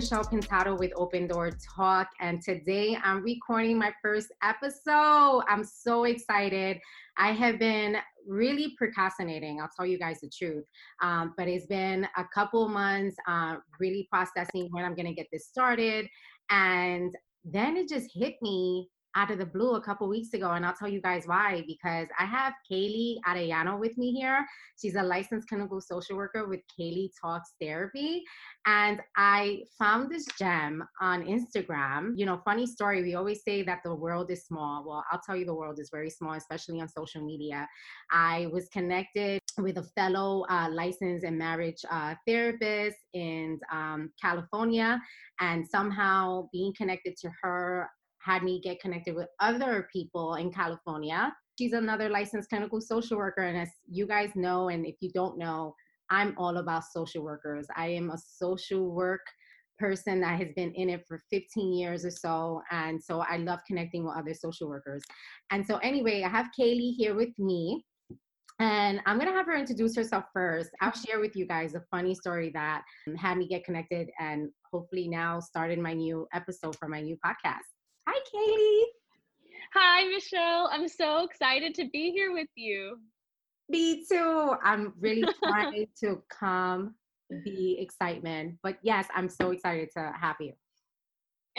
Michelle Pintado with Open Door Talk, and today I'm recording my first episode. I'm so excited. I have been really procrastinating. I'll tell you guys the truth, um, but it's been a couple months uh, really processing when I'm going to get this started, and then it just hit me out of the blue a couple weeks ago, and I'll tell you guys why. Because I have Kaylee Arellano with me here. She's a licensed clinical social worker with Kaylee Talks Therapy, and I found this gem on Instagram. You know, funny story. We always say that the world is small. Well, I'll tell you, the world is very small, especially on social media. I was connected with a fellow uh, licensed and marriage uh, therapist in um, California, and somehow being connected to her had me get connected with other people in California. She's another licensed clinical social worker. And as you guys know, and if you don't know, I'm all about social workers. I am a social work person that has been in it for 15 years or so. And so I love connecting with other social workers. And so, anyway, I have Kaylee here with me. And I'm going to have her introduce herself first. I'll share with you guys a funny story that had me get connected and hopefully now started my new episode for my new podcast. Hi, Kaylee. Hi, Michelle. I'm so excited to be here with you. Me too. I'm really trying to calm the excitement. But yes, I'm so excited to have you.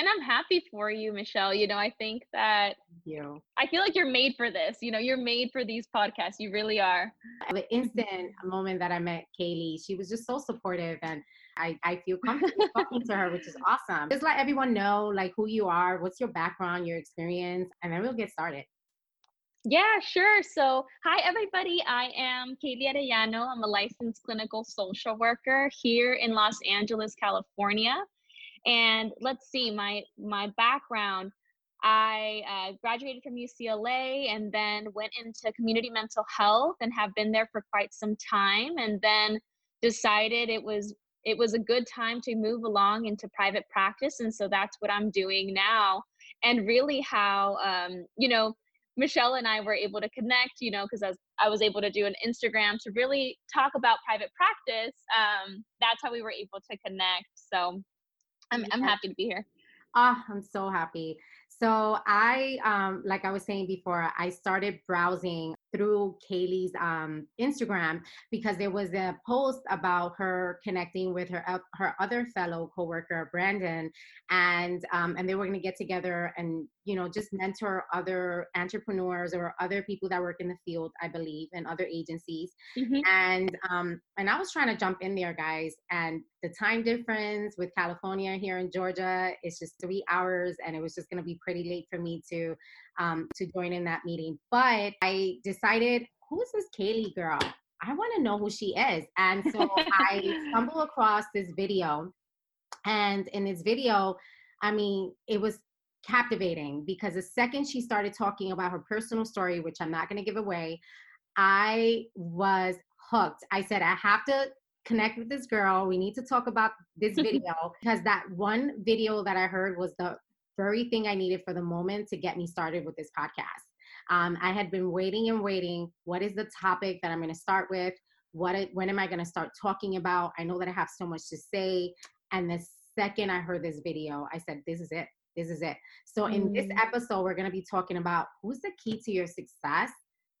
And I'm happy for you, Michelle. You know, I think that you. I feel like you're made for this. You know, you're made for these podcasts. You really are. The instant moment that I met Kaylee, she was just so supportive and I, I feel comfortable talking to her, which is awesome. Just let everyone know like who you are, what's your background, your experience, and then we'll get started. Yeah, sure. So, hi everybody. I am Kaylee Arellano. I'm a licensed clinical social worker here in Los Angeles, California. And let's see, my my background. I uh, graduated from UCLA and then went into community mental health and have been there for quite some time. And then decided it was it was a good time to move along into private practice and so that's what i'm doing now and really how um, you know michelle and i were able to connect you know because I, I was able to do an instagram to really talk about private practice um, that's how we were able to connect so i'm, I'm happy to be here. Ah oh, i'm so happy. So I, um, like I was saying before, I started browsing through Kaylee's um, Instagram because there was a post about her connecting with her uh, her other fellow coworker Brandon, and um, and they were going to get together and you know just mentor other entrepreneurs or other people that work in the field, I believe, and other agencies. Mm-hmm. And um, and I was trying to jump in there, guys, and the time difference with California here in Georgia is just three hours, and it was just going to be pretty late for me to um, to join in that meeting. But I decided, who is this Kaylee girl? I want to know who she is. And so I stumble across this video. And in this video, I mean, it was captivating because the second she started talking about her personal story, which I'm not going to give away, I was hooked. I said, I have to connect with this girl. We need to talk about this video because that one video that I heard was the very thing I needed for the moment to get me started with this podcast. Um, I had been waiting and waiting. What is the topic that I'm going to start with? What when am I going to start talking about? I know that I have so much to say. And the second I heard this video, I said, "This is it. This is it." So in this mm. episode, we're going to be talking about who's the key to your success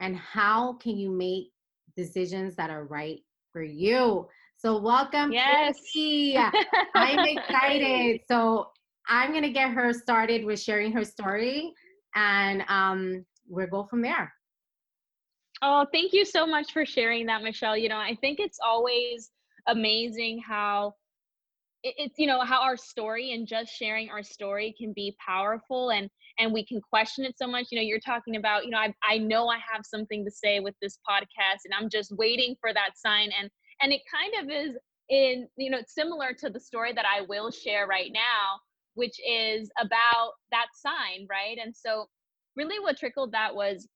and how can you make decisions that are right for you. So welcome, yes. I'm excited. So I'm going to get her started with sharing her story and um, we'll go from there. Oh, thank you so much for sharing that, Michelle. You know, I think it's always amazing how it's you know how our story and just sharing our story can be powerful and and we can question it so much you know you're talking about you know i, I know i have something to say with this podcast and i'm just waiting for that sign and and it kind of is in you know similar to the story that i will share right now which is about that sign, right? And so really what trickled that was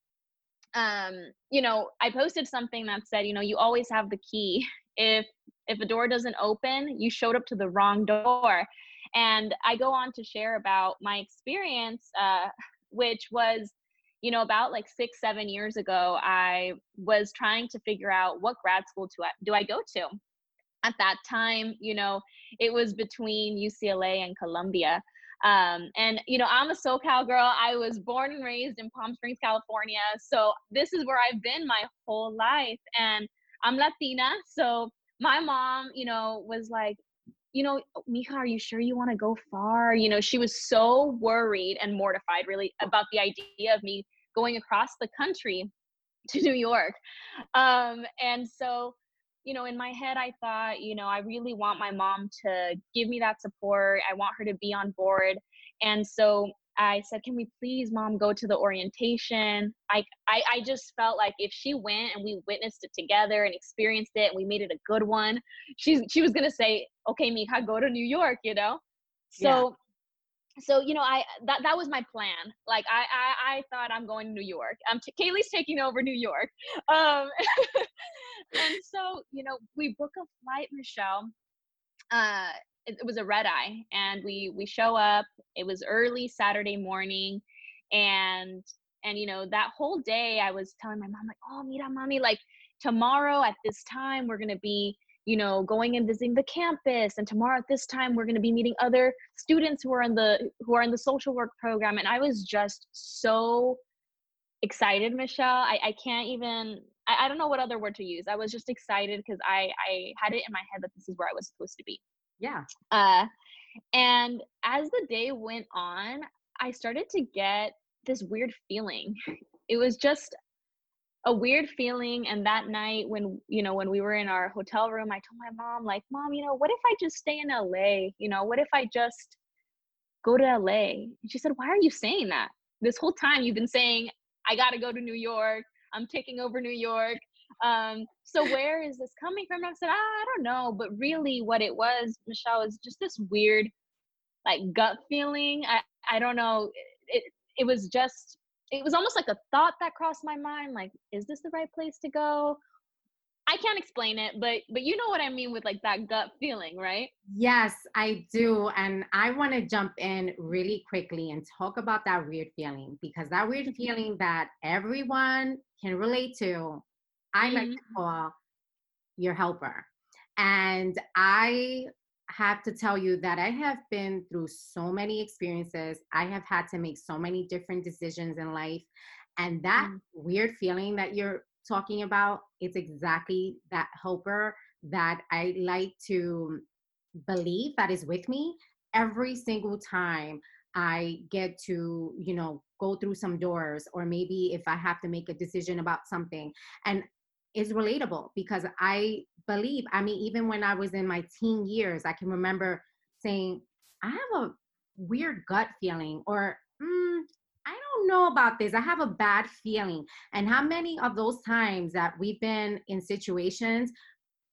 um you know i posted something that said you know you always have the key if if a door doesn't open you showed up to the wrong door and i go on to share about my experience uh which was you know about like six seven years ago i was trying to figure out what grad school to do i go to at that time, you know, it was between UCLA and Columbia. Um, and you know, I'm a SoCal girl. I was born and raised in Palm Springs, California. So this is where I've been my whole life. And I'm Latina. So my mom, you know, was like, you know, Mija, are you sure you want to go far? You know, she was so worried and mortified really about the idea of me going across the country to New York. Um, and so you know, in my head, I thought, you know, I really want my mom to give me that support. I want her to be on board. And so I said, can we please, mom, go to the orientation? I, I, I just felt like if she went and we witnessed it together and experienced it and we made it a good one, she's, she was going to say, okay, Mija, go to New York, you know? So so you know i that that was my plan like i i, I thought i'm going to new york um t- kaylee's taking over new york um and so you know we book a flight michelle uh it, was a red eye and we we show up it was early saturday morning and and you know that whole day i was telling my mom like oh mira mommy like tomorrow at this time we're gonna be you know, going and visiting the campus. And tomorrow at this time, we're going to be meeting other students who are in the who are in the social work program. And I was just so excited, Michelle. I, I can't even. I, I don't know what other word to use. I was just excited because I I had it in my head that this is where I was supposed to be. Yeah. Uh, and as the day went on, I started to get this weird feeling. It was just a weird feeling and that night when you know when we were in our hotel room i told my mom like mom you know what if i just stay in la you know what if i just go to la and she said why are you saying that? This whole time you've been saying i got to go to new york. I'm taking over new york um so where is this coming from? And i said ah, i don't know. But really what it was michelle is just this weird like gut feeling. I i don't know. It it was just it was almost like a thought that crossed my mind like is this the right place to go? I can't explain it but but you know what i mean with like that gut feeling right? Yes i do and i want to jump in really quickly and talk about that weird feeling because that weird feeling that everyone can relate to i mm-hmm. like to mm-hmm. call your helper and i have to tell you that I have been through so many experiences. I have had to make so many different decisions in life. And that mm. weird feeling that you're talking about, it's exactly that helper that I like to believe that is with me every single time I get to, you know, go through some doors or maybe if I have to make a decision about something. And is relatable because I believe, I mean, even when I was in my teen years, I can remember saying, I have a weird gut feeling, or mm, I don't know about this. I have a bad feeling. And how many of those times that we've been in situations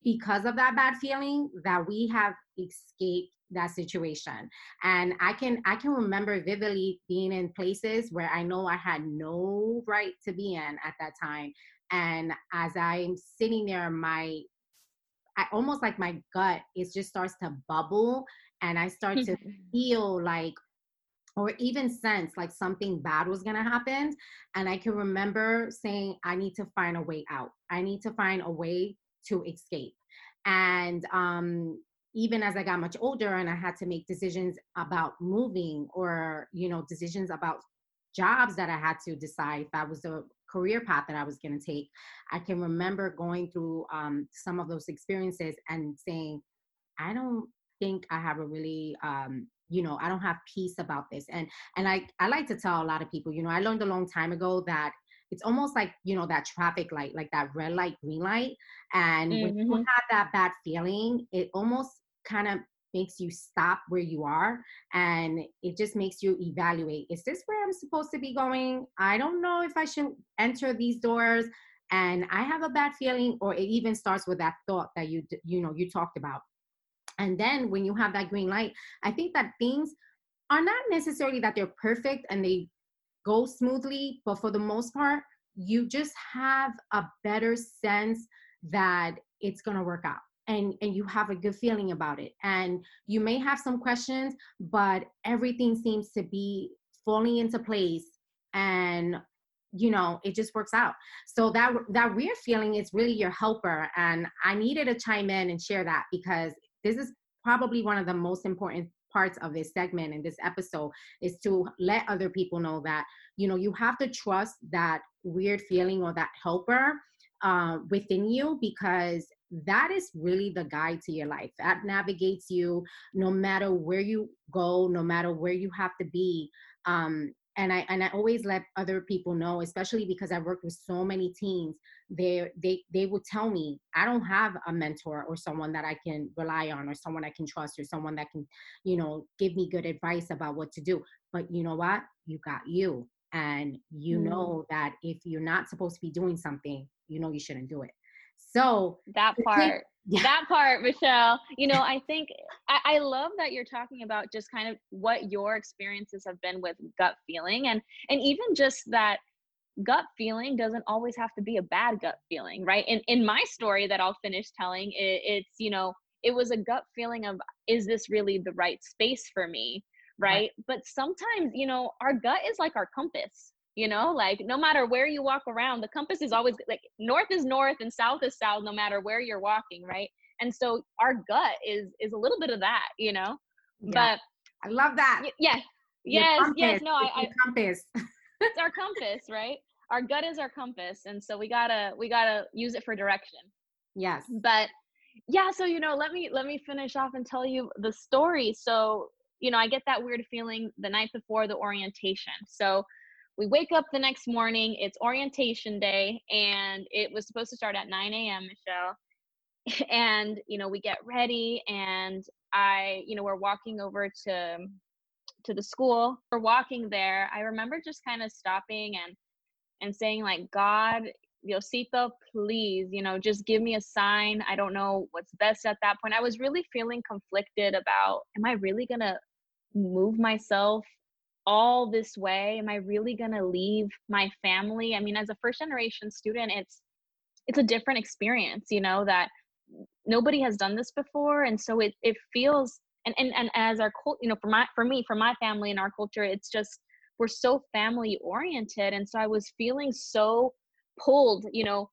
because of that bad feeling that we have escaped that situation and i can i can remember vividly being in places where i know i had no right to be in at that time and as i'm sitting there my I almost like my gut it just starts to bubble and I start to feel like or even sense like something bad was going to happen and I can remember saying I need to find a way out. I need to find a way to escape. And um even as I got much older and I had to make decisions about moving or you know decisions about jobs that I had to decide if I was the career path that I was going to take, I can remember going through um, some of those experiences and saying, I don't think I have a really, um, you know, I don't have peace about this. And and I I like to tell a lot of people, you know, I learned a long time ago that it's almost like you know that traffic light, like that red light, green light. And mm-hmm. when you mm-hmm. have that bad feeling, it almost kind of makes you stop where you are and it just makes you evaluate is this where i'm supposed to be going? I don't know if i should enter these doors and i have a bad feeling or it even starts with that thought that you you know you talked about. And then when you have that green light i think that things are not necessarily that they're perfect and they go smoothly but for the most part you just have a better sense that it's going to work out and and you have a good feeling about it. And you may have some questions but everything seems to be falling into place and you know it just works out. So that that weird feeling is really your helper and i needed to chime in and share that because this is probably one of the most important parts of this segment and this episode is to let other people know that you know you have to trust that weird feeling or that helper uh, within you because that is really the guide to your life that navigates you no matter where you go no matter where you have to be um, and I and I always let other people know, especially because I worked with so many teens. They they they would tell me I don't have a mentor or someone that I can rely on or someone I can trust or someone that can, you know, give me good advice about what to do. But you know what? You got you, and you mm. know that if you're not supposed to be doing something, you know you shouldn't do it. So that part. yeah. that part michelle. You know i think I, I, love that you're talking about just kind of what your experiences have been with gut feeling and and even just that gut feeling doesn't always have to be a bad gut feeling right? In in my story that i'll finish telling it, it's you know it was a gut feeling of is this really the right space for me right? right? But sometimes you know our gut is like our compass you know like no matter where you walk around the compass is always like north is north and south is south no matter where you're walking right? And so our gut is is a little bit of that you know? Yeah. but i love that. Y- yes yes compass. yes no i, I compass. It's our compass right? Our gut is our compass and so we gotta we gotta use it for direction. Yes. But yeah so you know let me let me finish off and tell you the story. So you know i get that weird feeling the night before the orientation. So we wake up the next morning it's orientation day and it was supposed to start at 9 a.m michelle and you know we get ready and i you know we're walking over to to the school we're walking there i remember just kind of stopping and and saying like god Diosito, please, you know, just give me a sign. I don't know what's best at that point. I was really feeling conflicted about, am I really to move myself all this way? Am i really going to leave my family? I mean as a first generation student it's it's a different experience you know that nobody has done this before and so it it feels and and, and as our cult you know for my for me for my family and our culture it's just we're so family oriented and so i was feeling so pulled you know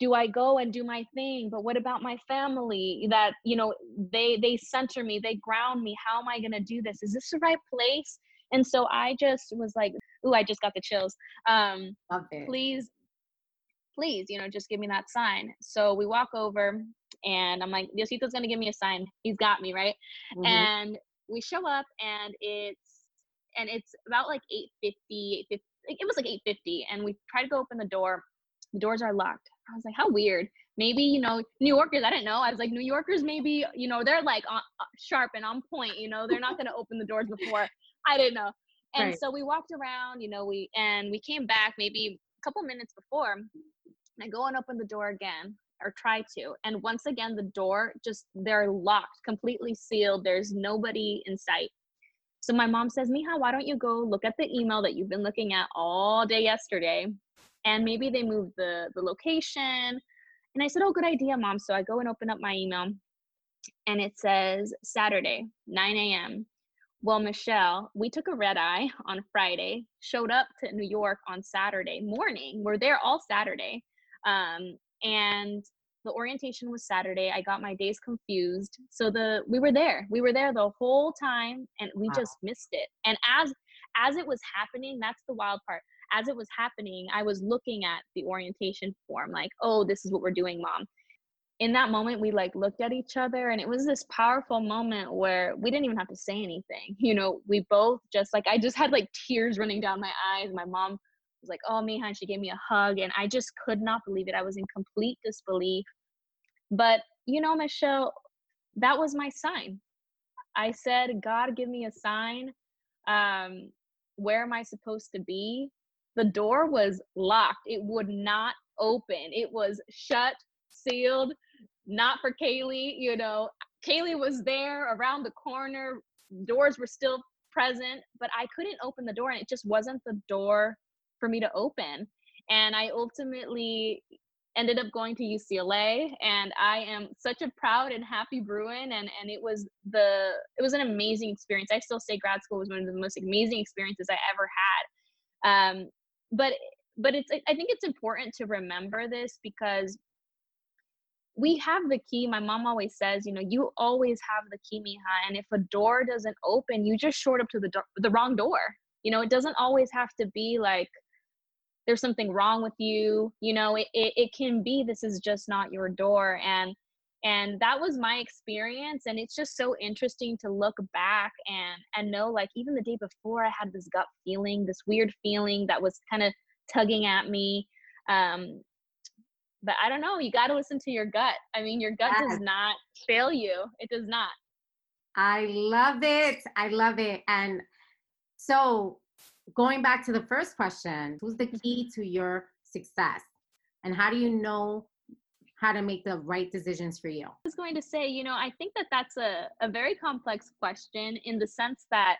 do i go and do my thing? But what about my family that you know they they center me they ground me? How am i going to do this? Is this the right place and so I just was like, ooh, I just got the chills. Um, please, please, you know, just give me that sign. So we walk over and I'm like, Diosito's gonna give me a sign. He's got me, right? Mm-hmm. And we show up and it's and it's about like 850, 850 it was like 850 and we try to go open the door. The doors are locked. I was like, how weird. Maybe, you know, New Yorkers, I didn't know. I was like, New Yorkers, maybe, you know, they're like on, uh, sharp and on point, you know, they're not going to open the doors before I didn't know. And right. so we walked around, you know, we and we came back maybe a couple minutes before. And I go and open the door again or try to. And once again, the door just they're locked, completely sealed. There's nobody in sight. So my mom says, Mija, why don't you go look at the email that you've been looking at all day yesterday? And maybe they moved the, the location. And I said, Oh, good idea, mom. So I go and open up my email and it says Saturday, 9 a.m. Well, Michelle, we took a red eye on Friday, showed up to New York on Saturday morning. We're there all Saturday. Um, and the orientation was Saturday. I got my days confused. So the we were there. We were there the whole time and we wow. just missed it. And as as it was happening, that's the wild part. As it was happening, I was looking at the orientation form like, "Oh, this is what we're doing, mom." In that moment we like looked at each other and it was this powerful moment where we didn't even have to say anything you know we both just like i just had like tears running down my eyes. My mom was like oh Mija and she gave me a hug and i just could not believe it. I was in complete disbelief. But you know michelle that was my sign. I said god give me a sign. Um where am i supposed to be? The door was locked. It would not open. It was shut sealed not for Kaylee. You know, Kaylee was there around the corner, doors were still present, but I couldn't open the door and it just wasn't the door for me to open. And I ultimately ended up going to UCLA and I am such a proud and happy Bruin and and it was the it was an amazing experience. I still say grad school was one of the most amazing experiences I ever had. Um, but but it's i think it's important to remember this because we have the key. My mom always says you know you always have the key mija and if a door doesn't open you just short up to the door the wrong door. You know it doesn't always have to be like there's something wrong with you you know it, it, it can be this is just not your door and and that was my experience and it's just so interesting to look back and and know like even the day before i had this gut feeling this weird feeling that was kind of tugging at me um but i don't know you got to listen to your gut i mean your gut yes. does not fail you it does not i love it i love it and so going back to the first question who's the key to your success and how do you know how to make the right decisions for you? I was going to say, you know, I think that that's a, a very complex question in the sense that,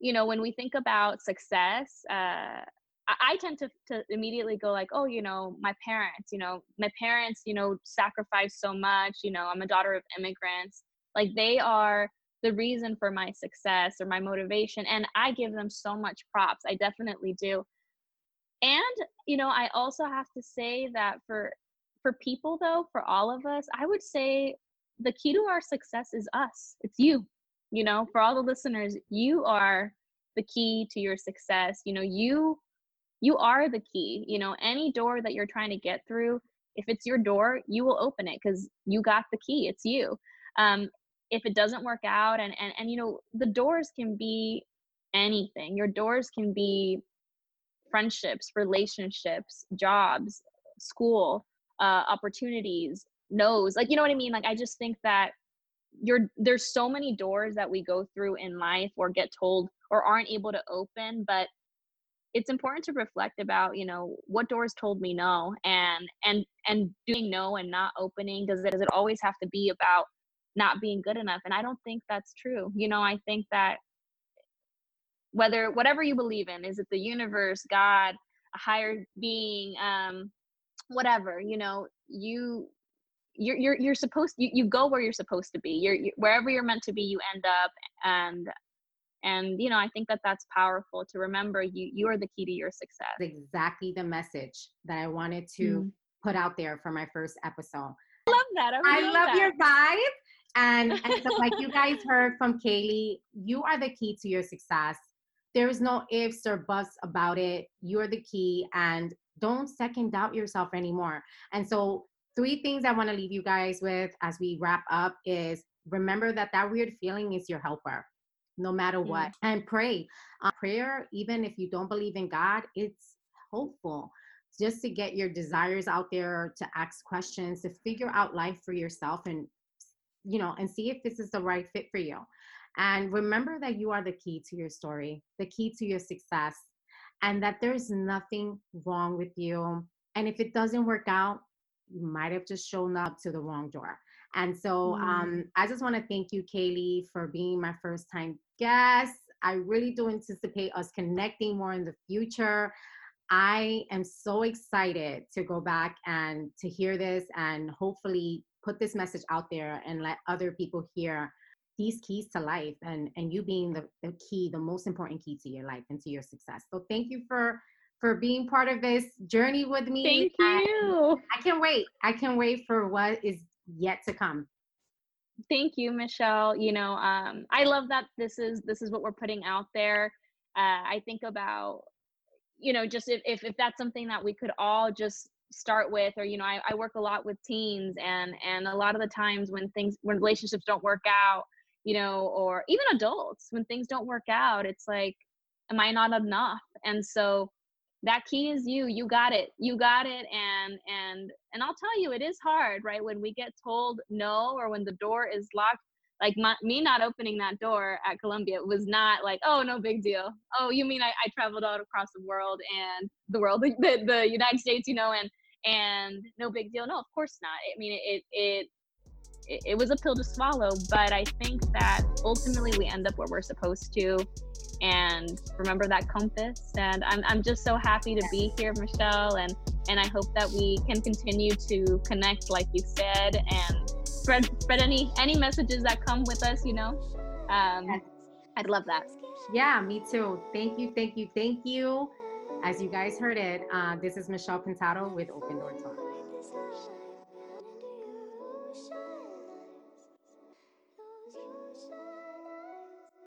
you know, when we think about success, uh, I tend to, to immediately go like, oh, you know, my parents, you know, my parents, you know, sacrificed so much. You know, I'm a daughter of immigrants. Like they are the reason for my success or my motivation. And I give them so much props. I definitely do. And, you know, I also have to say that for for people though for all of us i would say the key to our success is us it's you you know for all the listeners you are the key to your success you know you you are the key you know any door that you're trying to get through if it's your door you will open it because you got the key it's you. Um if it doesn't work out and and and you know the doors can be anything. Your doors can be friendships relationships jobs school uh, opportunities knows like you know what i mean? Like i just think that you're there's so many doors that we go through in life or get told or aren't able to open but it's important to reflect about you know what doors told me no and and and doing no and not opening does it does it always have to be about not being good enough? And i don't think that's true you know i think that whether whatever you believe in is it the universe god a higher being um whatever you know you you're you're, you're supposed you, you go where you're supposed to be you're, you wherever you're meant to be you end up and and you know i think that that's powerful to remember you you are the key to your success. Exactly the message that i wanted to mm. put out there for my first episode. I love that. I, really I love, love your vibe. And, and so like you guys heard from kaylee you are the key to your success. There's no ifs or buts about it. You're the key and don't second doubt yourself anymore. And so, three things I want to leave you guys with as we wrap up is remember that that weird feeling is your helper no matter what and pray uh, prayer even if you don't believe in god it's hopeful just to get your desires out there to ask questions to figure out life for yourself and you know and see if this is the right fit for you and remember that you are the key to your story the key to your success and that there's nothing wrong with you. And if it doesn't work out, you might have just shown up to the wrong door. And so mm. um, I just want to thank you, Kaylee, for being my first time guest. I really do anticipate us connecting more in the future. I am so excited to go back and to hear this and hopefully put this message out there and let other people hear these keys to life and and you being the, the key the most important key to your life and to your success so thank you for for being part of this journey with me thank you i can't wait i can't wait for what is yet to come. Thank you michelle. You know um i love that this is this is what we're putting out there. Uh i think about you know just if, if if that's something that we could all just start with or you know I, I work a lot with teens and and a lot of the times when things when relationships don't work out you know, or even adults, when things don't work out, it's like, am I not enough? And so that key is you you got it you got it and and and i'll tell you it is hard right when we get told no or when the door is locked like my, me not opening that door at columbia was not like oh no big deal. Oh you mean i, I traveled all across the world and the world the, the united states you know and and no big deal. No of course not. I mean it it it, it was a pill to swallow, but I think that ultimately we end up where we're supposed to and remember that compass. And I'm, I'm just so happy to be here, Michelle. And, and I hope that we can continue to connect, like you said, and spread, spread any, any messages that come with us, you know? Um, I'd love that. Yeah, me too. Thank you, thank you, thank you. as you guys heard it, uh, this is Michelle Pintado with Open Door Talk.